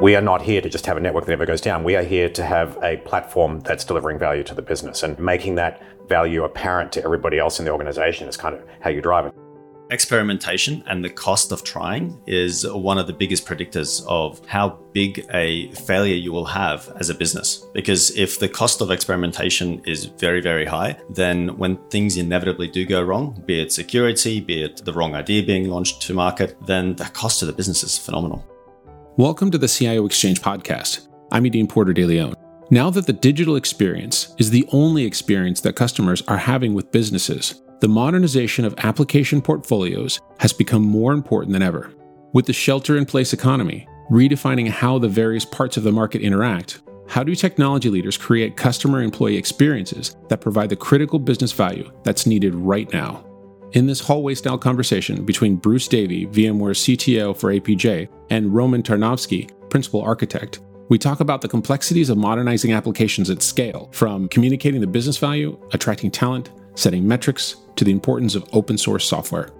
We are not here to just have a network that never goes down. We are here to have a platform that's delivering value to the business and making that value apparent to everybody else in the organization is kind of how you drive it. Experimentation and the cost of trying is one of the biggest predictors of how big a failure you will have as a business. Because if the cost of experimentation is very, very high, then when things inevitably do go wrong, be it security, be it the wrong idea being launched to market, then the cost to the business is phenomenal. Welcome to the CIO Exchange podcast. I'm Yadin Porter de Leon. Now that the digital experience is the only experience that customers are having with businesses, the modernization of application portfolios has become more important than ever. With the shelter in place economy, redefining how the various parts of the market interact, how do technology leaders create customer employee experiences that provide the critical business value that's needed right now? In this hallway style conversation between Bruce Davie, VMware CTO for APJ, and Roman Tarnavski, principal architect, we talk about the complexities of modernizing applications at scale, from communicating the business value, attracting talent, setting metrics, to the importance of open source software.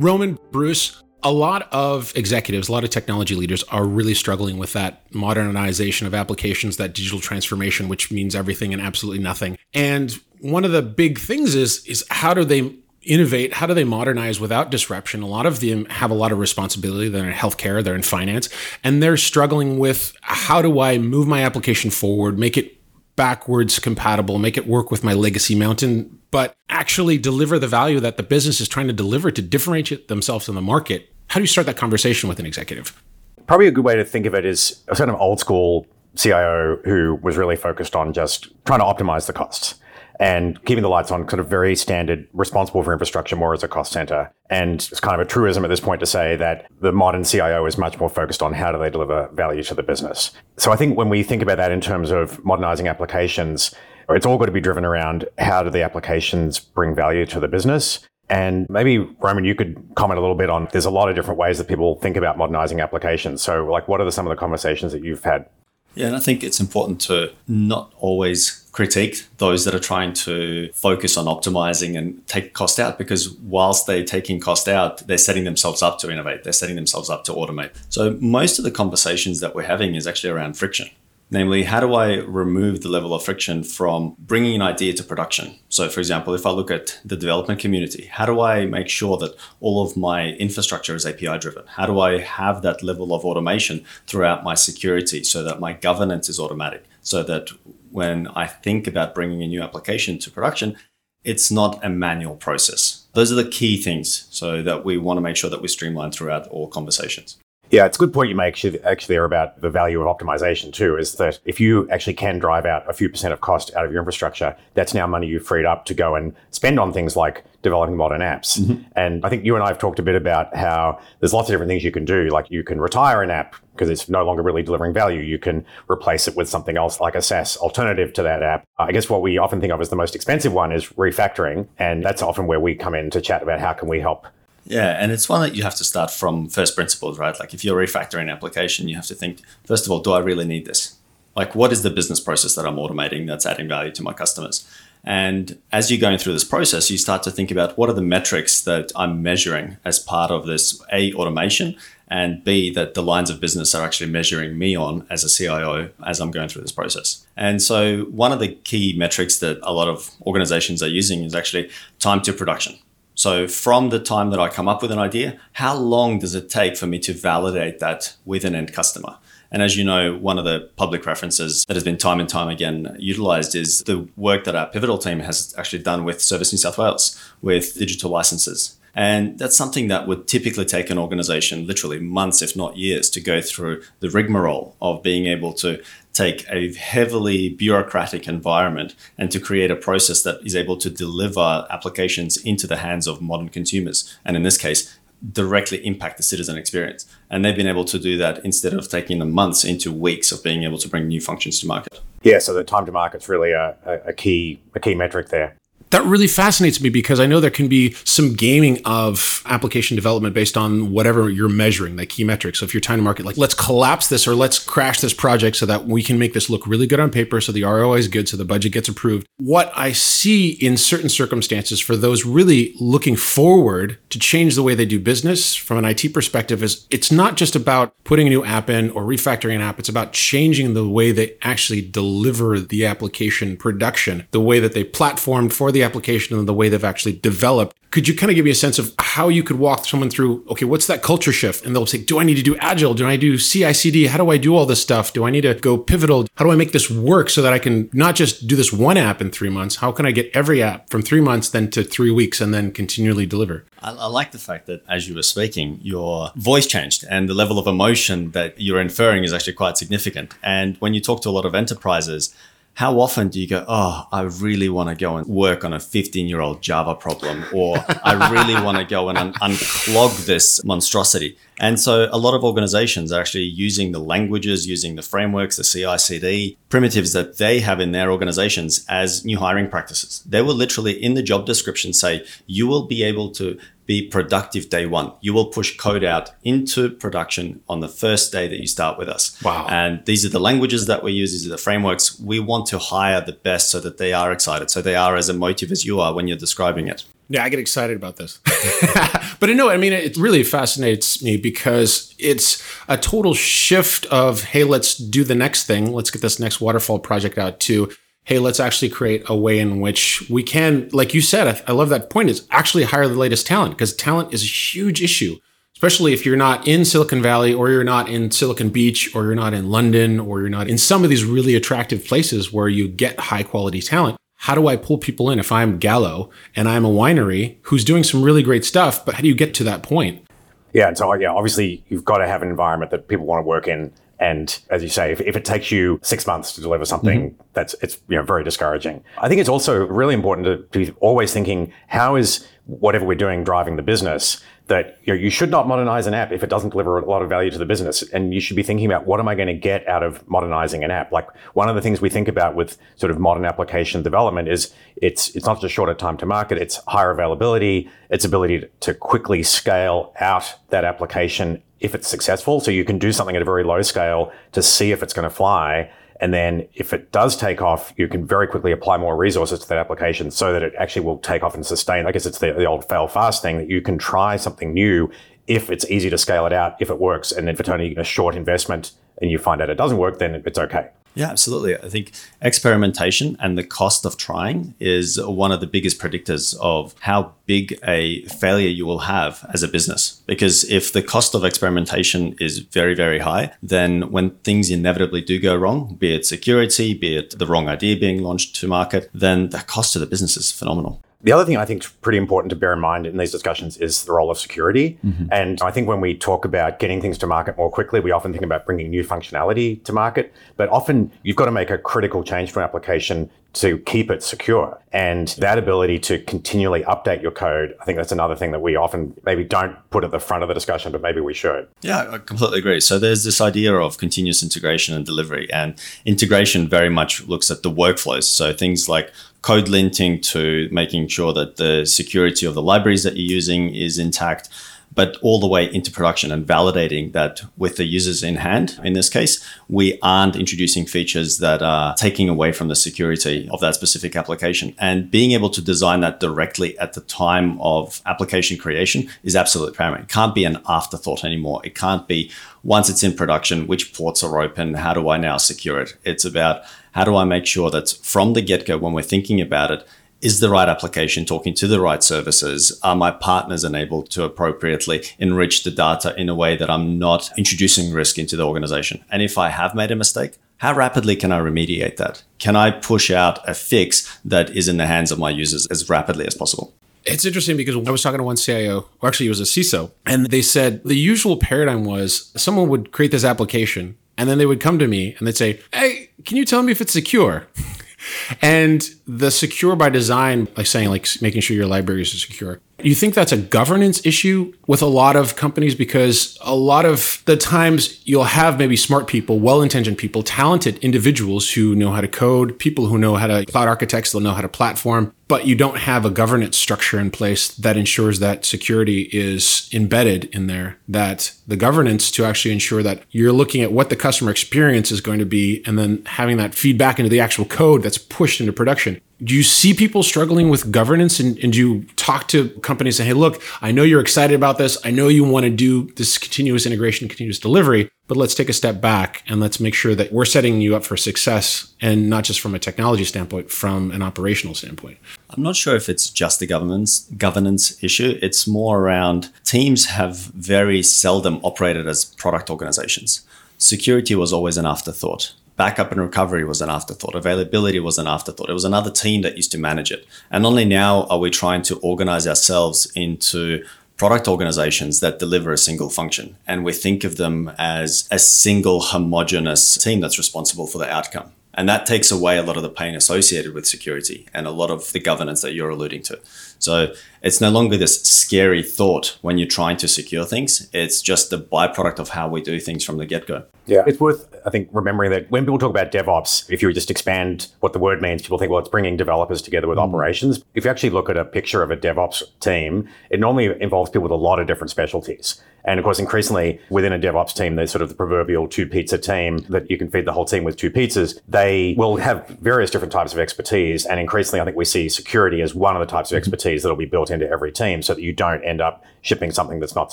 Roman, Bruce, a lot of executives, a lot of technology leaders are really struggling with that modernization of applications, that digital transformation, which means everything and absolutely nothing. And one of the big things is is how do they innovate? How do they modernize without disruption? A lot of them have a lot of responsibility. They're in healthcare, they're in finance, and they're struggling with how do I move my application forward, make it backwards compatible, make it work with my legacy mountain, but actually deliver the value that the business is trying to deliver to differentiate themselves in the market. How do you start that conversation with an executive? Probably a good way to think of it is a sort of old school CIO who was really focused on just trying to optimize the costs and keeping the lights on, sort of very standard, responsible for infrastructure more as a cost center. And it's kind of a truism at this point to say that the modern CIO is much more focused on how do they deliver value to the business. So I think when we think about that in terms of modernizing applications, it's all got to be driven around how do the applications bring value to the business. And maybe, Roman, you could comment a little bit on there's a lot of different ways that people think about modernizing applications. So, like, what are the, some of the conversations that you've had? Yeah, and I think it's important to not always critique those that are trying to focus on optimizing and take cost out because whilst they're taking cost out, they're setting themselves up to innovate. They're setting themselves up to automate. So most of the conversations that we're having is actually around friction. Namely, how do I remove the level of friction from bringing an idea to production? So, for example, if I look at the development community, how do I make sure that all of my infrastructure is API driven? How do I have that level of automation throughout my security so that my governance is automatic? So that when I think about bringing a new application to production, it's not a manual process. Those are the key things so that we want to make sure that we streamline throughout all conversations. Yeah, it's a good point you make actually there about the value of optimization too, is that if you actually can drive out a few percent of cost out of your infrastructure, that's now money you've freed up to go and spend on things like developing modern apps. Mm-hmm. And I think you and I have talked a bit about how there's lots of different things you can do. Like you can retire an app because it's no longer really delivering value. You can replace it with something else like a SaaS alternative to that app. I guess what we often think of as the most expensive one is refactoring. And that's often where we come in to chat about how can we help yeah, and it's one that you have to start from first principles, right? Like if you're refactoring an application, you have to think, first of all, do I really need this? Like, what is the business process that I'm automating that's adding value to my customers? And as you're going through this process, you start to think about what are the metrics that I'm measuring as part of this A, automation, and B, that the lines of business are actually measuring me on as a CIO as I'm going through this process. And so, one of the key metrics that a lot of organizations are using is actually time to production. So, from the time that I come up with an idea, how long does it take for me to validate that with an end customer? And as you know, one of the public references that has been time and time again utilized is the work that our Pivotal team has actually done with Service New South Wales with digital licenses. And that's something that would typically take an organization literally months, if not years, to go through the rigmarole of being able to take a heavily bureaucratic environment and to create a process that is able to deliver applications into the hands of modern consumers. And in this case, directly impact the citizen experience. And they've been able to do that instead of taking them months into weeks of being able to bring new functions to market. Yeah, so the time to market's really a, a key a key metric there. That really fascinates me because I know there can be some gaming of application development based on whatever you're measuring, like key metrics. So if you're trying to market, like let's collapse this or let's crash this project so that we can make this look really good on paper, so the ROI is good, so the budget gets approved. What I see in certain circumstances for those really looking forward to change the way they do business from an IT perspective is it's not just about putting a new app in or refactoring an app. It's about changing the way they actually deliver the application production, the way that they platformed for the application and the way they've actually developed. Could you kind of give me a sense of how you could walk someone through, okay, what's that culture shift? And they'll say, do I need to do agile? Do I do CI CD? How do I do all this stuff? Do I need to go Pivotal? How do I make this work so that I can not just do this one app in three months? How can I get every app from three months then to three weeks and then continually deliver? I, I like the fact that as you were speaking, your voice changed and the level of emotion that you're inferring is actually quite significant. And when you talk to a lot of enterprises, how often do you go, oh, I really want to go and work on a 15 year old Java problem, or I really want to go and un- unclog this monstrosity? And so a lot of organizations are actually using the languages, using the frameworks, the CI CD primitives that they have in their organizations as new hiring practices. They will literally in the job description say, you will be able to be productive day one. You will push code out into production on the first day that you start with us. Wow. And these are the languages that we use, these are the frameworks. We want to hire the best so that they are excited, so they are as emotive as you are when you're describing it. Yeah, I get excited about this. but no, I mean, it really fascinates me because it's a total shift of, hey, let's do the next thing. Let's get this next waterfall project out to, hey, let's actually create a way in which we can, like you said, I, I love that point, is actually hire the latest talent because talent is a huge issue, especially if you're not in Silicon Valley or you're not in Silicon Beach or you're not in London or you're not in some of these really attractive places where you get high quality talent how do I pull people in if I'm Gallo and I'm a winery who's doing some really great stuff, but how do you get to that point? Yeah, and so yeah, obviously you've got to have an environment that people want to work in. And as you say, if, if it takes you six months to deliver something, mm-hmm. that's it's you know very discouraging. I think it's also really important to be always thinking how is whatever we're doing driving the business that you, know, you should not modernize an app if it doesn't deliver a lot of value to the business. And you should be thinking about what am I going to get out of modernizing an app? Like one of the things we think about with sort of modern application development is it's it's not just shorter time to market, it's higher availability, its ability to quickly scale out that application if it's successful. So you can do something at a very low scale to see if it's going to fly and then if it does take off, you can very quickly apply more resources to that application so that it actually will take off and sustain. I guess it's the, the old fail fast thing that you can try something new if it's easy to scale it out, if it works. And then if it's only a short investment and you find out it doesn't work, then it's okay. Yeah, absolutely. I think experimentation and the cost of trying is one of the biggest predictors of how big a failure you will have as a business. Because if the cost of experimentation is very, very high, then when things inevitably do go wrong, be it security, be it the wrong idea being launched to market, then the cost to the business is phenomenal. The other thing I think is pretty important to bear in mind in these discussions is the role of security. Mm-hmm. And I think when we talk about getting things to market more quickly, we often think about bringing new functionality to market. But often you've got to make a critical change to an application to keep it secure. And that ability to continually update your code, I think that's another thing that we often maybe don't put at the front of the discussion, but maybe we should. Yeah, I completely agree. So there's this idea of continuous integration and delivery, and integration very much looks at the workflows. So things like code linting to making sure that the security of the libraries that you're using is intact, but all the way into production and validating that with the users in hand. In this case, we aren't introducing features that are taking away from the security of that specific application. And being able to design that directly at the time of application creation is absolutely paramount. It can't be an afterthought anymore. It can't be once it's in production, which ports are open? How do I now secure it? It's about how do I make sure that from the get go, when we're thinking about it, is the right application talking to the right services? Are my partners enabled to appropriately enrich the data in a way that I'm not introducing risk into the organization? And if I have made a mistake, how rapidly can I remediate that? Can I push out a fix that is in the hands of my users as rapidly as possible? It's interesting because I was talking to one CIO, or actually it was a CISO, and they said the usual paradigm was someone would create this application and then they would come to me and they'd say, Hey, can you tell me if it's secure? and the secure by design, like saying, like making sure your libraries are secure, You think that's a governance issue with a lot of companies? Because a lot of the times you'll have maybe smart people, well intentioned people, talented individuals who know how to code, people who know how to cloud architects, they'll know how to platform, but you don't have a governance structure in place that ensures that security is embedded in there, that the governance to actually ensure that you're looking at what the customer experience is going to be and then having that feedback into the actual code that's pushed into production do you see people struggling with governance? And, and do you talk to companies and say hey look i know you're excited about this. I know you want to do this continuous integration continuous delivery but let's take a step back and let's make sure that we're setting you up for success and not just from a technology standpoint from an operational standpoint. I'm not sure if it's just a governance governance issue. It's more around teams have very seldom operated as product organizations. Security was always an afterthought backup and recovery was an afterthought. Availability was an afterthought. It was another team that used to manage it. And only now are we trying to organize ourselves into product organizations that deliver a single function. And we think of them as a single homogenous team that's responsible for the outcome. And that takes away a lot of the pain associated with security and a lot of the governance that you're alluding to. So it's no longer this scary thought when you're trying to secure things. It's just the byproduct of how we do things from the get go. Yeah, it's worth, I think, remembering that when people talk about DevOps, if you just expand what the word means, people think, well, it's bringing developers together with mm. operations. If you actually look at a picture of a DevOps team, it normally involves people with a lot of different specialties. And of course, increasingly within a DevOps team, there's sort of the proverbial two pizza team that you can feed the whole team with two pizzas. They will have various different types of expertise. And increasingly, I think we see security as one of the types of mm-hmm. Expertise that'll be built into every team so that you don't end up shipping something that's not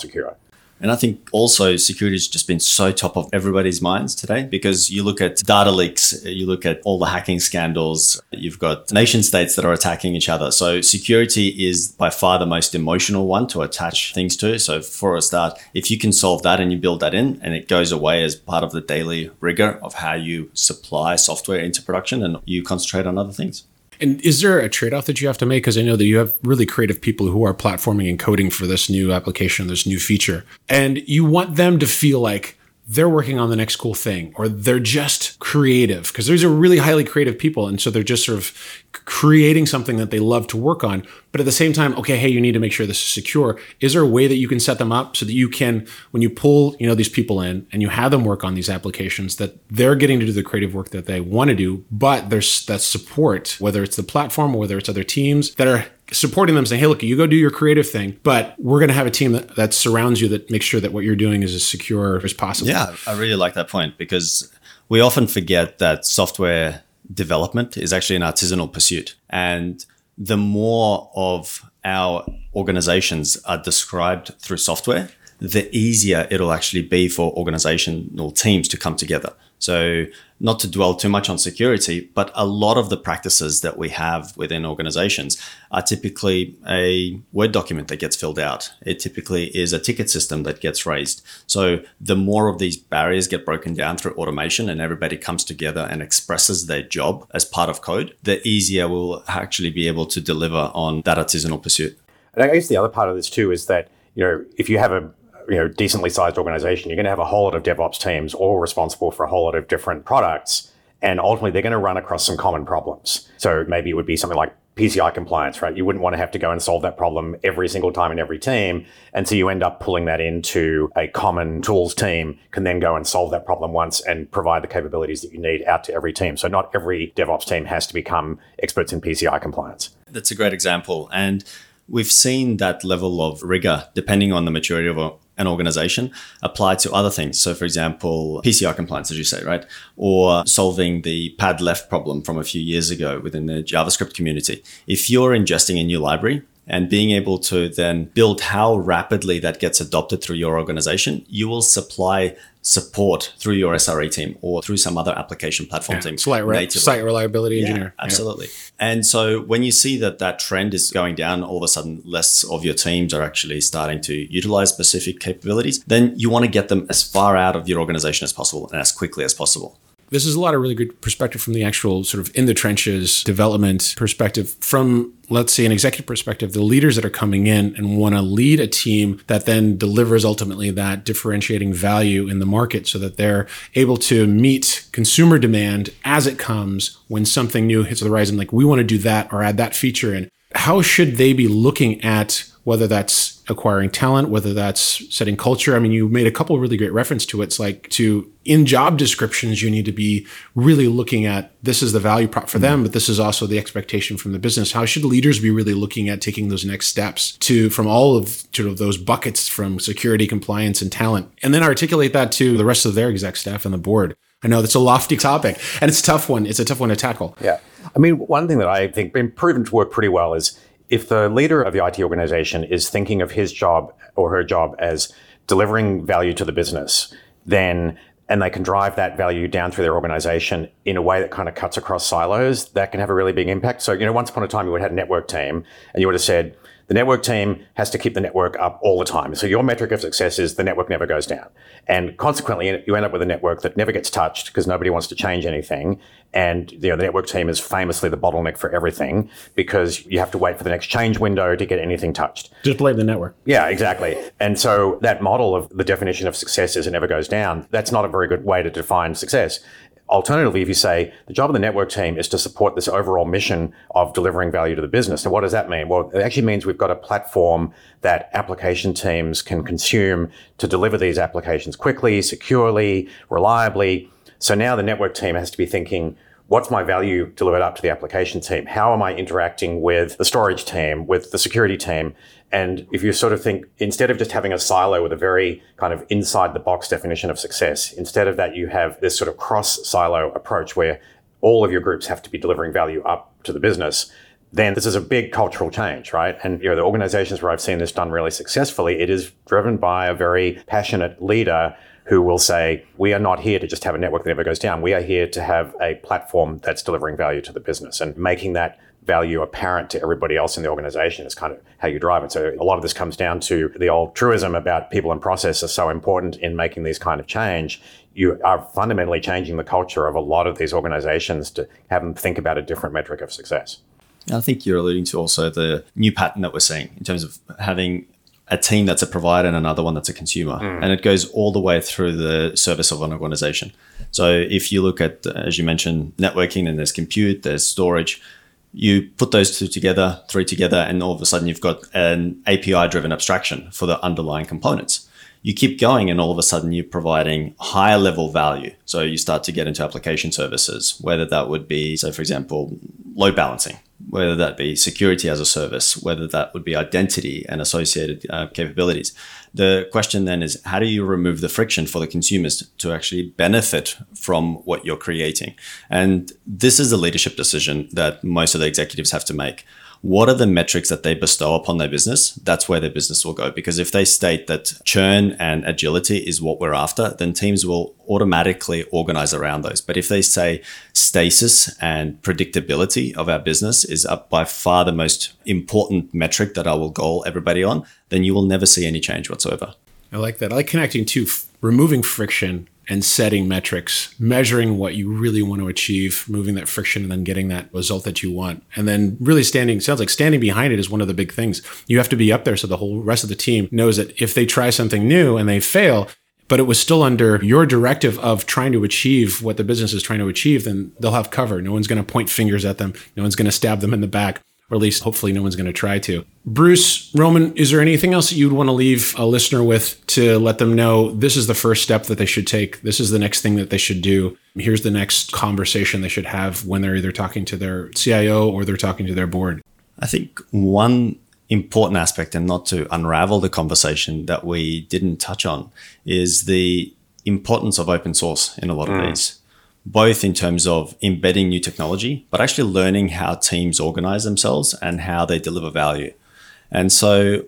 secure. And I think also security has just been so top of everybody's minds today because you look at data leaks, you look at all the hacking scandals, you've got nation states that are attacking each other. So security is by far the most emotional one to attach things to. So for a start, if you can solve that and you build that in and it goes away as part of the daily rigor of how you supply software into production and you concentrate on other things. And is there a trade off that you have to make? Because I know that you have really creative people who are platforming and coding for this new application, this new feature, and you want them to feel like they're working on the next cool thing or they're just creative because these are really highly creative people. And so they're just sort of creating something that they love to work on. But at the same time, okay, hey, you need to make sure this is secure. Is there a way that you can set them up so that you can, when you pull, you know, these people in and you have them work on these applications, that they're getting to do the creative work that they want to do, but there's that support, whether it's the platform or whether it's other teams that are supporting them saying hey look you go do your creative thing but we're going to have a team that, that surrounds you that makes sure that what you're doing is as secure as possible. Yeah i really like that point because we often forget that software development is actually an artisanal pursuit and the more of our organizations are described through software the easier it'll actually be for organizational teams to come together so, not to dwell too much on security, but a lot of the practices that we have within organizations are typically a Word document that gets filled out. It typically is a ticket system that gets raised. So, the more of these barriers get broken down through automation and everybody comes together and expresses their job as part of code, the easier we'll actually be able to deliver on that artisanal pursuit. And I guess the other part of this too is that, you know, if you have a you know decently sized organization, you're going to have a whole lot of DevOps teams all responsible for a whole lot of different products, and ultimately they're going to run across some common problems. So maybe it would be something like PCI compliance, right? You wouldn't want to have to go and solve that problem every single time in every team. And so you end up pulling that into a common tools team, can then go and solve that problem once and provide the capabilities that you need out to every team. So not every DevOps team has to become experts in PCI compliance. That's a great example. And we've seen that level of rigor, depending on the maturity of an organization apply to other things. So, for example, PCI compliance, as you say, right? Or solving the pad left problem from a few years ago within the JavaScript community. If you're ingesting a new library, and being able to then build how rapidly that gets adopted through your organization, you will supply support through your SRE team or through some other application platform yeah, team. Slight, re- site reliability yeah, engineer. Absolutely. Yeah. And so when you see that that trend is going down, all of a sudden less of your teams are actually starting to utilize specific capabilities, then you want to get them as far out of your organization as possible and as quickly as possible. This is a lot of really good perspective from the actual sort of in the trenches development perspective. From, let's say, an executive perspective, the leaders that are coming in and want to lead a team that then delivers ultimately that differentiating value in the market so that they're able to meet consumer demand as it comes when something new hits the horizon. Like, we want to do that or add that feature in how should they be looking at whether that's acquiring talent, whether that's setting culture. I mean, you made a couple really great reference to it. It's like to in job descriptions, you need to be really looking at this is the value prop for them, but this is also the expectation from the business. How should leaders be really looking at taking those next steps to from all of sort of those buckets from security, compliance, and talent, and then articulate that to the rest of their exec staff and the board? I know that's a lofty topic and it's a tough one. It's a tough one to tackle. Yeah. I mean, one thing that I think been proven to work pretty well is if the leader of the IT organization is thinking of his job or her job as delivering value to the business, then and they can drive that value down through their organization in a way that kind of cuts across silos, that can have a really big impact. So, you know, once upon a time you would have had a network team and you would have said, the network team has to keep the network up all the time. So your metric of success is the network never goes down. And consequently, you end up with a network that never gets touched because nobody wants to change anything. And you know, the network team is famously the bottleneck for everything because you have to wait for the next change window to get anything touched. Just blame the network. Yeah, exactly. And so that model of the definition of success is it never goes down, that's not a very good way to define success. Alternatively, if you say the job of the network team is to support this overall mission of delivering value to the business, now what does that mean? Well, it actually means we've got a platform that application teams can consume to deliver these applications quickly, securely, reliably. So now the network team has to be thinking, what's my value delivered up to the application team? How am I interacting with the storage team, with the security team? And if you sort of think, instead of just having a silo with a very kind of inside the box definition of success, instead of that, you have this sort of cross silo approach where all of your groups have to be delivering value up to the business. Then this is a big cultural change, right? And you know, the organizations where I've seen this done really successfully, it is driven by a very passionate leader who will say, we are not here to just have a network that never goes down. We are here to have a platform that's delivering value to the business and making that value apparent to everybody else in the organization is kind of how you drive it. So a lot of this comes down to the old truism about people and process are so important in making these kind of change. You are fundamentally changing the culture of a lot of these organizations to have them think about a different metric of success. I think you're alluding to also the new pattern that we're seeing in terms of having a team that's a provider and another one that's a consumer. Mm. And it goes all the way through the service of an organization. So if you look at, as you mentioned, networking and there's compute, there's storage, you put those two together, three together, and all of a sudden you've got an API driven abstraction for the underlying components. You keep going, and all of a sudden you're providing higher level value. So you start to get into application services, whether that would be, so for example, load balancing whether that be security as a service, whether that would be identity and associated uh, capabilities. The question then is how do you remove the friction for the consumers to actually benefit from what you're creating? And this is a leadership decision that most of the executives have to make what are the metrics that they bestow upon their business? That's where their business will go. Because if they state that churn and agility is what we're after, then teams will automatically organize around those. But if they say stasis and predictability of our business is up by far the most important metric that I will goal everybody on, then you will never see any change whatsoever. I like that. I like connecting to f- removing friction and setting metrics, measuring what you really want to achieve, moving that friction, and then getting that result that you want. And then really standing, sounds like standing behind it is one of the big things. You have to be up there so the whole rest of the team knows that if they try something new and they fail, but it was still under your directive of trying to achieve what the business is trying to achieve, then they'll have cover. No one's going to point fingers at them. No one's going to stab them in the back or at least hopefully no one's going to try to. Bruce, Roman, is there anything else that you'd want to leave a listener with to let them know this is the first step that they should take? This is the next thing that they should do. Here's the next conversation they should have when they're either talking to their CIO or they're talking to their board. I think one important aspect, and not to unravel the conversation that we didn't touch on, is the importance of open source in a lot of mm. these both in terms of embedding new technology, but actually learning how teams organize themselves and how they deliver value. And so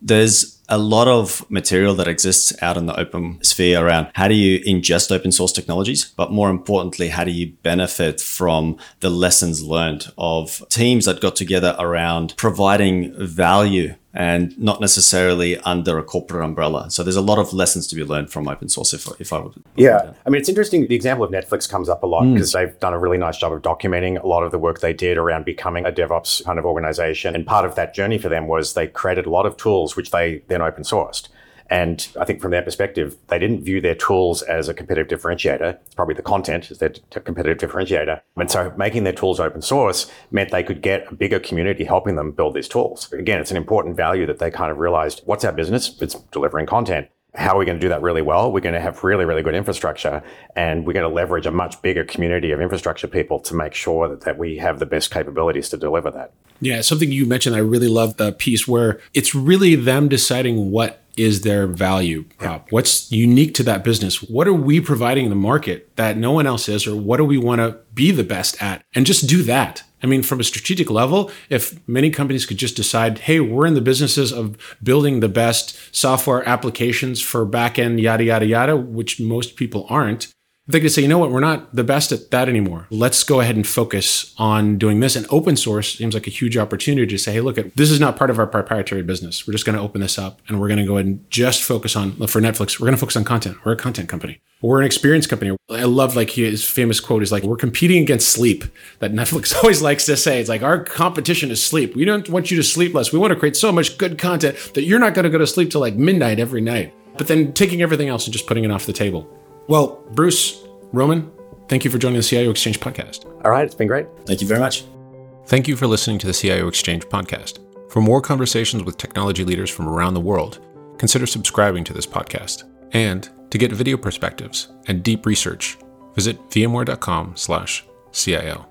there's a lot of material that exists out in the open sphere around how do you ingest open source technologies, but more importantly, how do you benefit from the lessons learned of teams that got together around providing value and not necessarily under a corporate umbrella. So there's a lot of lessons to be learned from open source. If, if I would, yeah, I mean it's interesting. The example of Netflix comes up a lot because mm. they've done a really nice job of documenting a lot of the work they did around becoming a DevOps kind of organization. And part of that journey for them was they created a lot of tools which they then open sourced. And I think from their perspective, they didn't view their tools as a competitive differentiator. It's probably the content is their t- competitive differentiator. And so making their tools open source meant they could get a bigger community helping them build these tools. Again, it's an important value that they kind of realized what's our business? It's delivering content how are we going to do that really well? We're going to have really, really good infrastructure and we're going to leverage a much bigger community of infrastructure people to make sure that, that we have the best capabilities to deliver that. Yeah, something you mentioned, I really love the piece where it's really them deciding what is their value prop? Yeah. What's unique to that business? What are we providing the market that no one else is, or what do we want to be the best at? And just do that. I mean, from a strategic level, if many companies could just decide, hey, we're in the businesses of building the best software applications for backend, yada, yada, yada, which most people aren't, they could say, you know what, we're not the best at that anymore. Let's go ahead and focus on doing this. And open source seems like a huge opportunity to say, hey, look, this is not part of our proprietary business. We're just going to open this up and we're going to go ahead and just focus on for Netflix. We're going to focus on content. We're a content company. We're an experience company. I love like his famous quote is like, we're competing against sleep that Netflix always likes to say. It's like our competition is sleep. We don't want you to sleep less. We want to create so much good content that you're not going to go to sleep till like midnight every night. But then taking everything else and just putting it off the table. Well, Bruce, Roman, thank you for joining the CIO Exchange podcast. All right, it's been great. Thank you very much. Thank you for listening to the CIO Exchange podcast. For more conversations with technology leaders from around the world, consider subscribing to this podcast. And to get video perspectives and deep research, visit vmware.com/cio.